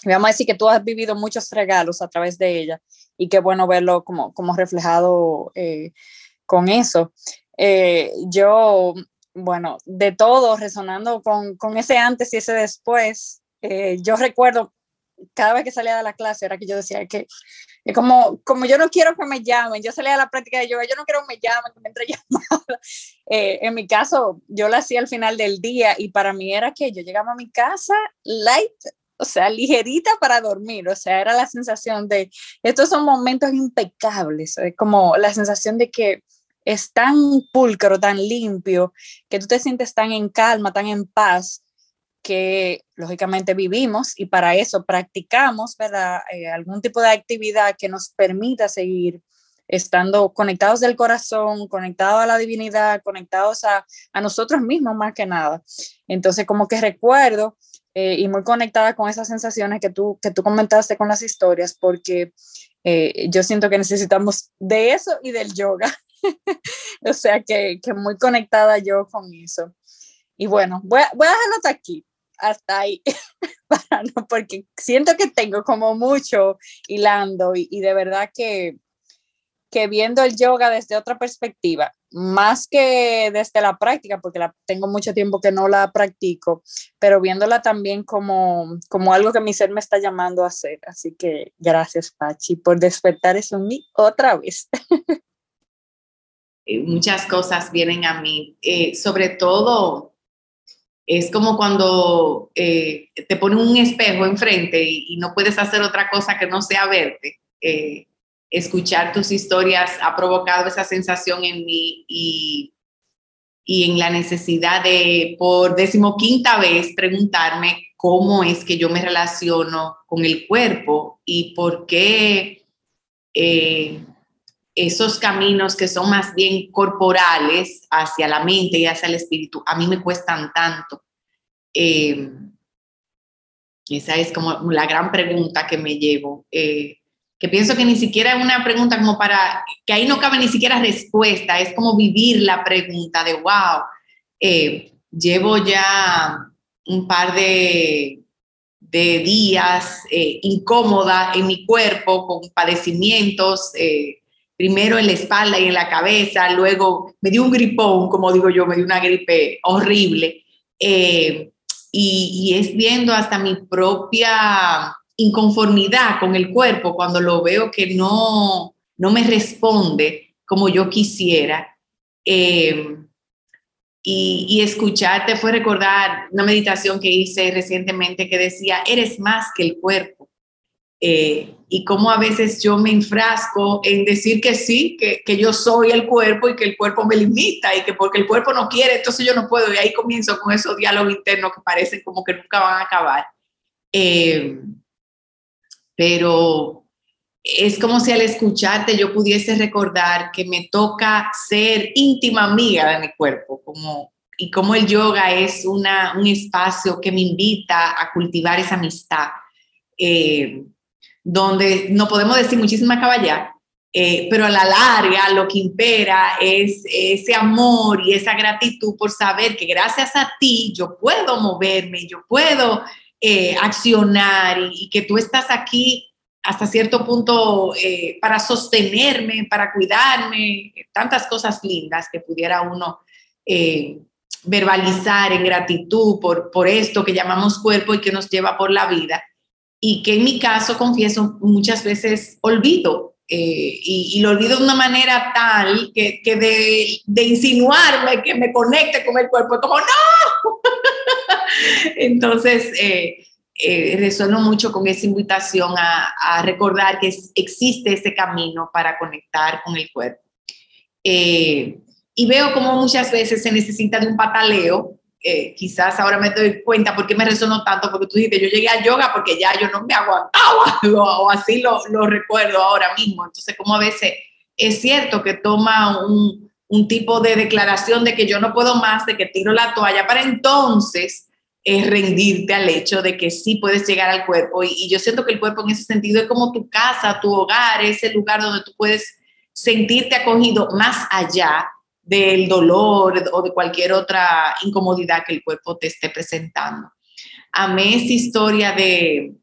[SPEAKER 3] vamos a decir que tú has vivido muchos regalos a través de ella y qué bueno verlo como, como reflejado eh, con eso. Yo bueno, de todo, resonando con, con ese antes y ese después. Yo recuerdo cada vez que salía de la clase era que yo decía que, como, como yo no quiero que me llamen, yo salía a la práctica de yoga, yo no quiero que me llamen, que me entre llamada. Eh, en mi caso, yo la hacía al final del día y para mí era que yo llegaba a mi casa light, o sea, ligerita para dormir, o sea, era la sensación de, estos son momentos impecables, como la sensación de que es tan pulcro, tan limpio, que tú te sientes tan en calma, tan en paz, que lógicamente vivimos y para eso practicamos, ¿verdad? Eh, algún tipo de actividad que nos permita seguir estando conectados del corazón, conectados a la divinidad, conectados a, a nosotros mismos más que nada. Entonces, como que recuerdo eh, y muy conectada con esas sensaciones que tú, que tú comentaste con las historias, porque eh, yo siento que necesitamos de eso y del yoga. o sea que, que, muy conectada yo con eso. Y bueno, voy a, voy a dejarlo hasta aquí, hasta ahí, porque siento que tengo como mucho hilando y, y de verdad que, que viendo el yoga desde otra perspectiva, más que desde la práctica, porque la, tengo mucho tiempo que no la practico, pero viéndola también como, como algo que mi ser me está llamando a hacer. Así que gracias, Pachi, por despertar eso en mí otra vez.
[SPEAKER 2] Eh, muchas cosas vienen a mí, eh, sobre todo es como cuando eh, te ponen un espejo enfrente y, y, no puedes hacer otra cosa que no sea verte. Eh, escuchar tus historias ha provocado esa sensación en mí y, y en la necesidad de, por decimoquinta vez, preguntarme cómo es que yo me relaciono con el cuerpo y por qué eh, esos caminos que son más bien corporales hacia la mente y hacia el espíritu, a mí me cuestan tanto. Eh, esa es como la gran pregunta que me llevo. Eh, que pienso que ni siquiera es una pregunta como para, que ahí no cabe ni siquiera respuesta, es como vivir la pregunta de, wow, eh, llevo ya un par de, de días incómoda en mi cuerpo, con padecimientos, primero en la espalda y en la cabeza, luego me dio un gripón, como digo yo, me dio una gripe horrible. Eh, y, es viendo hasta mi propia inconformidad con el cuerpo cuando lo veo que no, no me responde como yo quisiera. Eh, y, y, escucharte fue recordar una meditación que hice recientemente que decía, eres más que el cuerpo. Eh, y cómo a veces yo me enfrasco en decir que sí, que, que, yo soy el cuerpo y que el cuerpo me limita y que porque el cuerpo no quiere, entonces yo no puedo. Y ahí comienzo con esos diálogos internos que parecen como que nunca van a acabar. Eh, pero es como si al escucharte yo pudiese recordar que me toca ser íntima amiga de mi cuerpo, como, y como el yoga es una, un espacio que me invita a cultivar esa amistad. Eh, donde no podemos decir muchísima caballá, eh, pero a la larga lo que impera es ese amor y esa gratitud por saber que gracias a ti yo puedo moverme, yo puedo eh, accionar y, que tú estás aquí hasta cierto punto eh, para sostenerme, para cuidarme, tantas cosas lindas que pudiera uno verbalizar en gratitud por, por esto que llamamos cuerpo y que nos lleva por la vida y que en mi caso, confieso, muchas veces olvido eh, y, lo olvido de una manera tal que, que de, de, insinuarme que me conecte con el cuerpo, como no. Entonces, eh, eh, resueno mucho con esa invitación a, a recordar que existe ese camino para conectar con el cuerpo. Eh, y veo como muchas veces se necesita de un pataleo eh, quizás ahora me doy cuenta por qué me resonó tanto, porque tú dijiste, yo llegué al yoga porque ya yo no me aguantaba, o, así lo, lo, recuerdo ahora mismo. Entonces, como a veces es cierto que toma un, un, tipo de declaración de que yo no puedo más, de que tiro la toalla, para entonces es rendirte al hecho de que sí puedes llegar al cuerpo. Y, y yo siento que el cuerpo en ese sentido es como tu casa, tu hogar, es el lugar donde tú puedes sentirte acogido más allá del dolor o de cualquier otra incomodidad que el cuerpo te esté presentando. Amé esa historia de,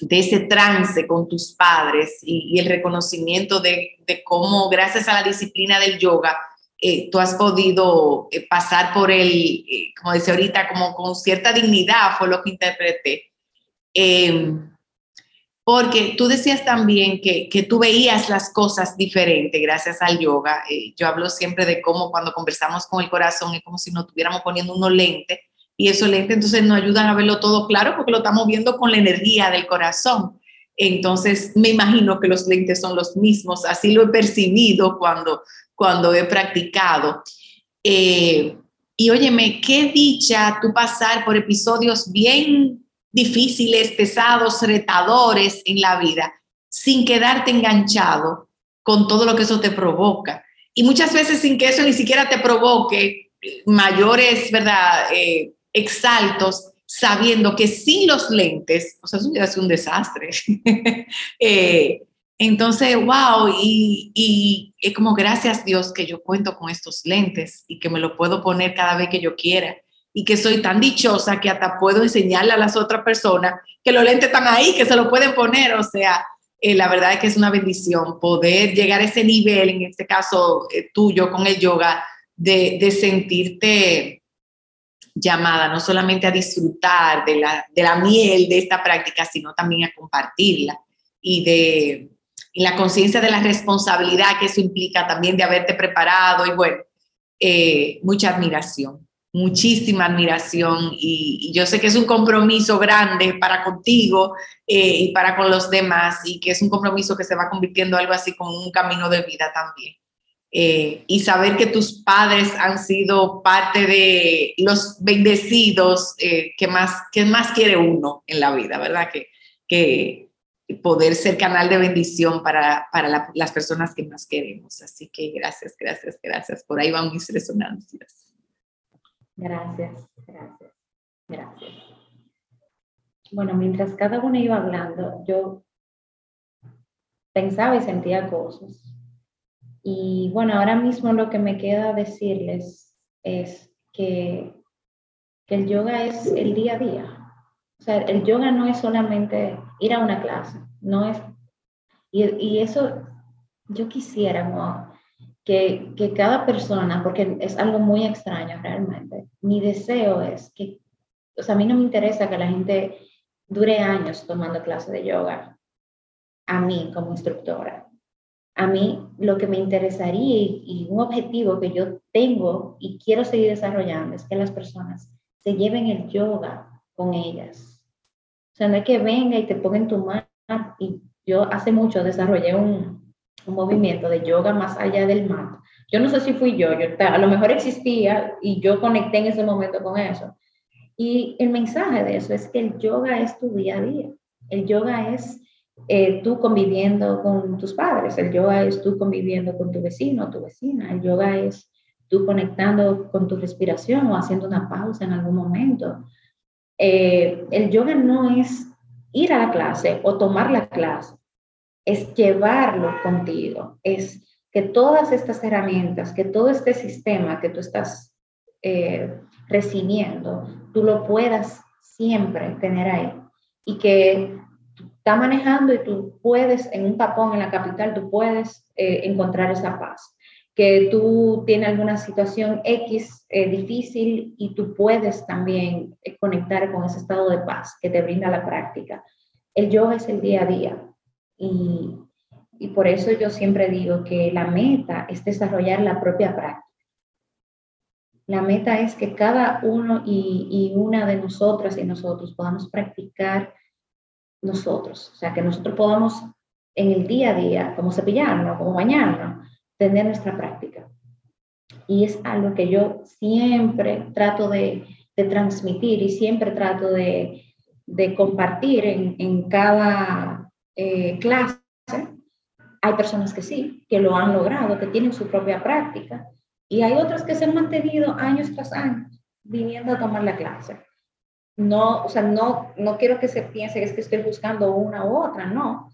[SPEAKER 2] de ese trance con tus padres y, el reconocimiento de, de, cómo gracias a la disciplina del yoga eh, tú has podido eh, pasar por el, eh, como decía ahorita, como con cierta dignidad, fue lo que interpreté. Porque tú decías también que, que, tú veías las cosas diferente gracias al yoga. Eh, yo hablo siempre de cómo cuando conversamos con el corazón es como si nos estuviéramos poniendo unos lentes y esos lentes entonces nos ayudan a verlo todo claro porque lo estamos viendo con la energía del corazón. Entonces me imagino que los lentes son los mismos, así lo he percibido cuando, cuando he practicado. Eh, y óyeme, qué dicha tú pasar por episodios bien difíciles, pesados, retadores en la vida, sin quedarte enganchado con todo lo que eso te provoca. Y muchas veces sin que eso ni siquiera te provoque mayores, ¿verdad?, eh, exaltos, sabiendo que sin los lentes, o sea, eso ya es un desastre. eh, entonces, wow, y, y es como gracias Dios que yo cuento con estos lentes y que me lo puedo poner cada vez que yo quiera y que soy tan dichosa que hasta puedo enseñarle a las otras personas que los lentes están ahí, que se lo pueden poner. O sea, eh, la verdad es que es una bendición poder llegar a ese nivel, en este caso eh, tuyo con el yoga, de, de, sentirte llamada no solamente a disfrutar de la, de la miel de esta práctica, sino también a compartirla y de la conciencia de la responsabilidad que eso implica también de haberte preparado y bueno, eh, mucha admiración muchísima admiración y, yo sé que es un compromiso grande para contigo eh, y para con los demás y que es un compromiso que se va convirtiendo algo así como un camino de vida también. Eh, y saber que tus padres han sido parte de los bendecidos eh, que, más, que más quiere uno en la vida, ¿verdad? Que, que poder ser canal de bendición para, para las personas que más queremos. Así que gracias, gracias, gracias. Por ahí van mis resonancias.
[SPEAKER 4] Gracias, gracias, gracias. Bueno, mientras cada uno iba hablando, yo pensaba y sentía cosas. Y bueno, ahora mismo lo que me queda decirles es que, que el yoga es el día a día. O sea, el yoga no es solamente ir a una clase, no es... Y, y eso yo quisiera que, cada persona, porque es algo muy extraño realmente, mi deseo es que, o sea, a mí no me interesa que la gente dure años tomando clases de yoga, a mí como instructora. A mí lo que me interesaría y, un objetivo que yo tengo y quiero seguir desarrollando es que las personas se lleven el yoga con ellas. O sea, no es que venga y te ponga tu mano. Y yo hace mucho desarrollé un, un movimiento de yoga más allá del mat. Yo no sé si fui yo, yo a lo mejor existía y yo conecté en ese momento con eso. Y el mensaje de eso es que el yoga es tu día a día. El yoga es eh, tú conviviendo con tus padres, el yoga es tú conviviendo con tu vecino o tu vecina, el yoga es tú conectando con tu respiración o haciendo una pausa en algún momento. Eh, el yoga no es ir a la clase o tomar la clase, es llevarlo contigo, es que todas estas herramientas, que todo este sistema que tú estás eh, recibiendo, tú lo puedas siempre tener ahí y que está manejando y tú puedes, en un tapón en la capital, tú puedes eh, encontrar esa paz. Que tú tienes alguna situación X eh, difícil y tú puedes también conectar con ese estado de paz que te brinda la práctica. El yoga es el día a día y, y por eso yo siempre digo que la meta es desarrollar la propia práctica. La meta es que cada uno y, y una de nosotras y nosotros podamos practicar nosotros. O sea, que nosotros podamos en el día a día, como cepillarnos, como bañarnos, tener nuestra práctica. Y es algo que yo siempre trato de, transmitir y siempre trato de, compartir en, cada eh, clase. Hay personas que sí, que lo han logrado, que tienen su propia práctica, y hay otras que se han mantenido años tras años viniendo a tomar la clase no, o sea, no, no quiero que se piense es que estoy buscando una u otra, no.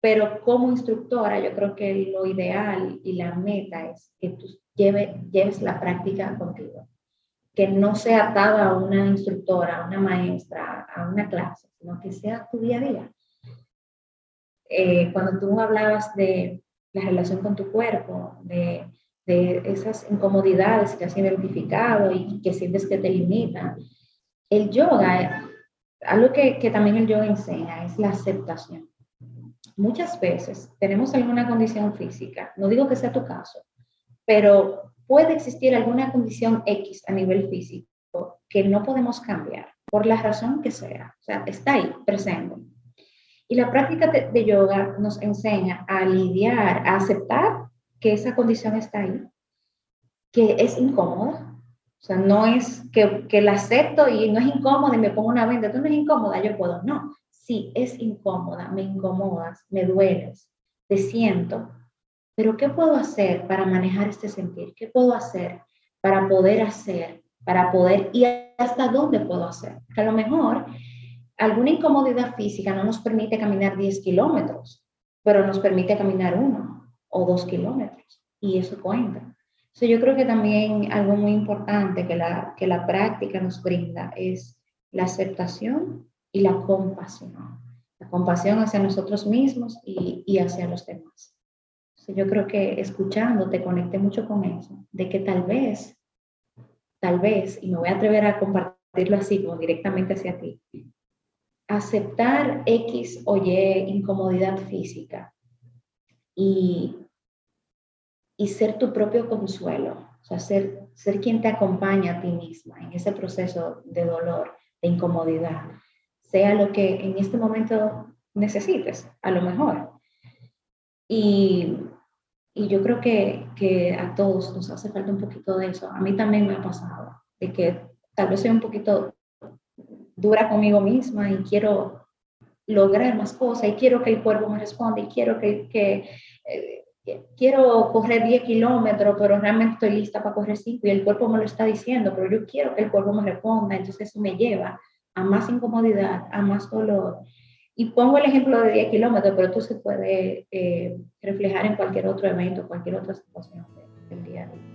[SPEAKER 4] Pero como instructora, yo creo que lo ideal y la meta es que tú lleve, lleves la práctica contigo. Que no sea atada a una instructora, a una maestra, a una clase, sino que sea tu día a día. Eh, cuando tú hablabas de la relación con tu cuerpo, de, de esas incomodidades que has identificado y que sientes que te limitan, el yoga, algo que, que también el yoga enseña es la aceptación. Muchas veces tenemos alguna condición física, no digo que sea tu caso, pero puede existir alguna condición X a nivel físico que no podemos cambiar por la razón que sea. O sea, está ahí, presente. Y la práctica de, yoga nos enseña a lidiar, a aceptar que esa condición está ahí, que es incómoda, o sea, no es que, que la acepto y no es incómoda y me pongo una venda, tú no es incómoda, yo puedo. No, sí, es incómoda, me incomodas, me dueles, te siento. Pero ¿qué puedo hacer para manejar este sentir? ¿Qué puedo hacer para poder hacer, para poder y hasta dónde puedo hacer? Que a lo mejor alguna incomodidad física no nos permite caminar 10 kilómetros, pero nos permite caminar uno o dos kilómetros y eso cuenta yo creo que también algo muy importante que la, que la práctica nos brinda es la aceptación y la compasión. La compasión hacia nosotros mismos y, y hacia los demás. yo creo que escuchando te conecté mucho con eso, de que tal vez, tal vez, y me voy a atrever a compartirlo así, como directamente hacia ti, aceptar X o Y incomodidad física y y ser tu propio consuelo, o sea, ser, ser quien te acompaña a ti misma en ese proceso de dolor, de incomodidad, sea lo que en este momento necesites, a lo mejor. Y, y yo creo que, que, a todos nos hace falta un poquito de eso. A mí también me ha pasado, de que tal vez soy un poquito dura conmigo misma y quiero lograr más cosas y quiero que el cuerpo me responda y quiero que, que eh, quiero correr 10 kilómetros, pero realmente estoy lista para correr 5 y el cuerpo me lo está diciendo, pero yo quiero que el cuerpo me responda, entonces eso me lleva a más incomodidad, a más dolor. Y pongo el ejemplo de 10 kilómetros, pero tú se puede eh, reflejar en cualquier otro evento, cualquier otra situación del día a día.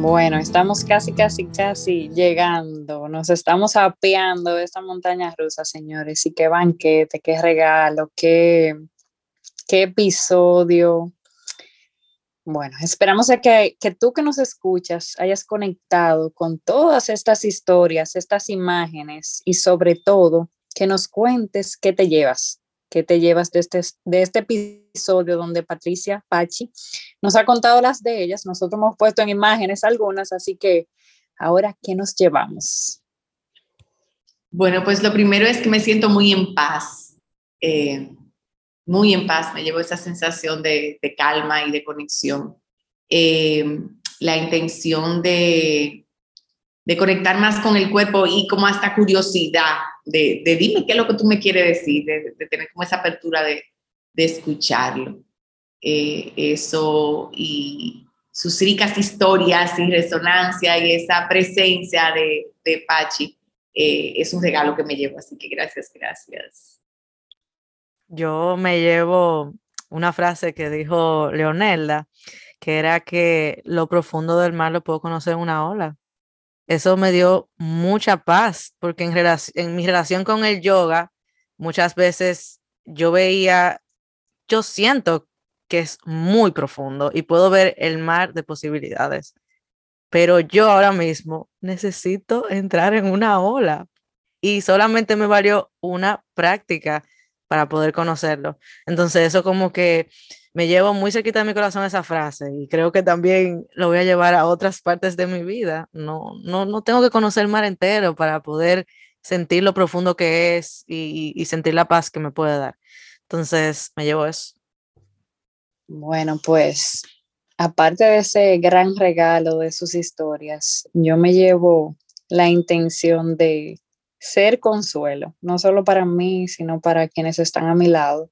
[SPEAKER 3] Bueno, estamos casi, casi, casi llegando. Nos estamos apeando de esta montaña rusa, señores. Y qué banquete, qué regalo, qué, qué episodio. Bueno, esperamos que, que tú que nos escuchas hayas conectado con todas estas historias, estas imágenes y sobre todo que nos cuentes qué te llevas que te llevas de este, de este episodio donde Patricia Pachi nos ha contado las de ellas. Nosotros hemos puesto en imágenes algunas, así que ahora, ¿qué nos llevamos?
[SPEAKER 2] Bueno, pues lo primero es que me siento muy en paz, eh, muy en paz, me llevo esa sensación de, calma y de conexión. Eh, la intención de, de conectar más con el cuerpo y como hasta curiosidad de, dime qué es lo que tú me quieres decir, de, tener como esa apertura de, escucharlo. Eh, eso y sus ricas historias y resonancia y esa presencia de, de Pachi eh, es un regalo que me llevo, así que gracias, gracias.
[SPEAKER 1] Yo me llevo una frase que dijo Leonelda, que era que lo profundo del mar lo puedo conocer en una ola eso me dio mucha paz, porque en, en mi relación con el yoga, muchas veces yo veía, yo siento que es muy profundo y puedo ver el mar de posibilidades, pero yo ahora mismo necesito entrar en una ola y solamente me valió una práctica para poder conocerlo. Entonces eso como que me llevo muy cerquita de mi corazón esa frase y creo que también lo voy a llevar a otras partes de mi vida. No, no, no tengo que conocer el mar entero para poder sentir lo profundo que es y, y sentir la paz que me puede dar. Entonces, me llevo eso.
[SPEAKER 3] Bueno, pues aparte de ese gran regalo de sus historias, yo me llevo la intención de ser consuelo, no solo para mí, sino para quienes están a mi lado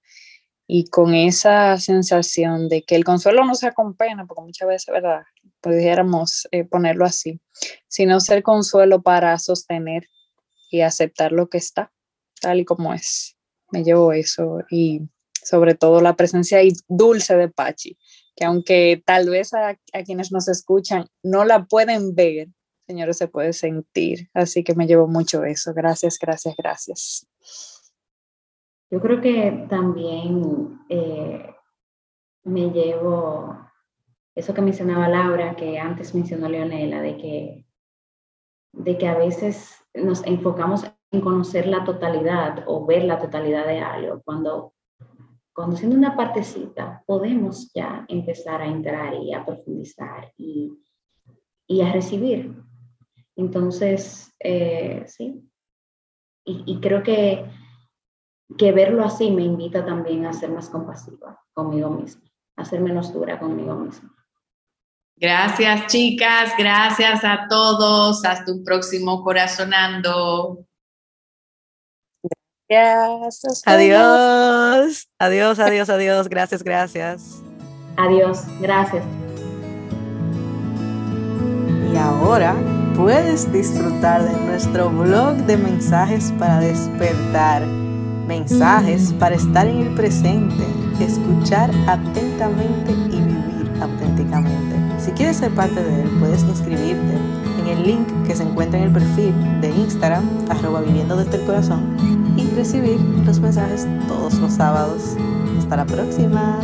[SPEAKER 3] y con esa sensación de que el consuelo no sea con pena, porque muchas veces, ¿verdad? Pudiéramos eh, ponerlo así, sino ser consuelo para sostener y aceptar lo que está, tal y como es. Me llevo eso y sobre todo la presencia dulce de Pachi, que aunque tal vez a, a quienes nos escuchan no la pueden ver, señores, se puede sentir. Así que me llevo mucho eso. Gracias, gracias, gracias.
[SPEAKER 4] Yo creo que también eh, me llevo eso que mencionaba Laura, que antes mencionó Leonela, de que, de que a veces nos enfocamos en conocer la totalidad o ver la totalidad de algo, cuando conociendo una partecita podemos ya empezar a entrar y a profundizar y, y a recibir. Entonces, eh, sí, y, y creo que que verlo así me invita también a ser más compasiva conmigo misma, a ser menos dura conmigo misma.
[SPEAKER 2] Gracias, chicas. Gracias a todos. Hasta un próximo Corazonando.
[SPEAKER 3] Gracias.
[SPEAKER 1] Adiós. Adiós, adiós, adiós. Gracias, gracias.
[SPEAKER 4] Adiós. Gracias.
[SPEAKER 1] Y ahora puedes disfrutar de nuestro blog de mensajes para despertar mensajes para estar en el presente, escuchar atentamente y vivir auténticamente. Si quieres ser parte de él, puedes inscribirte en el link que se encuentra en el perfil de Instagram, arroba viviendo desde el corazón, y recibir los mensajes todos los sábados. Hasta la próxima.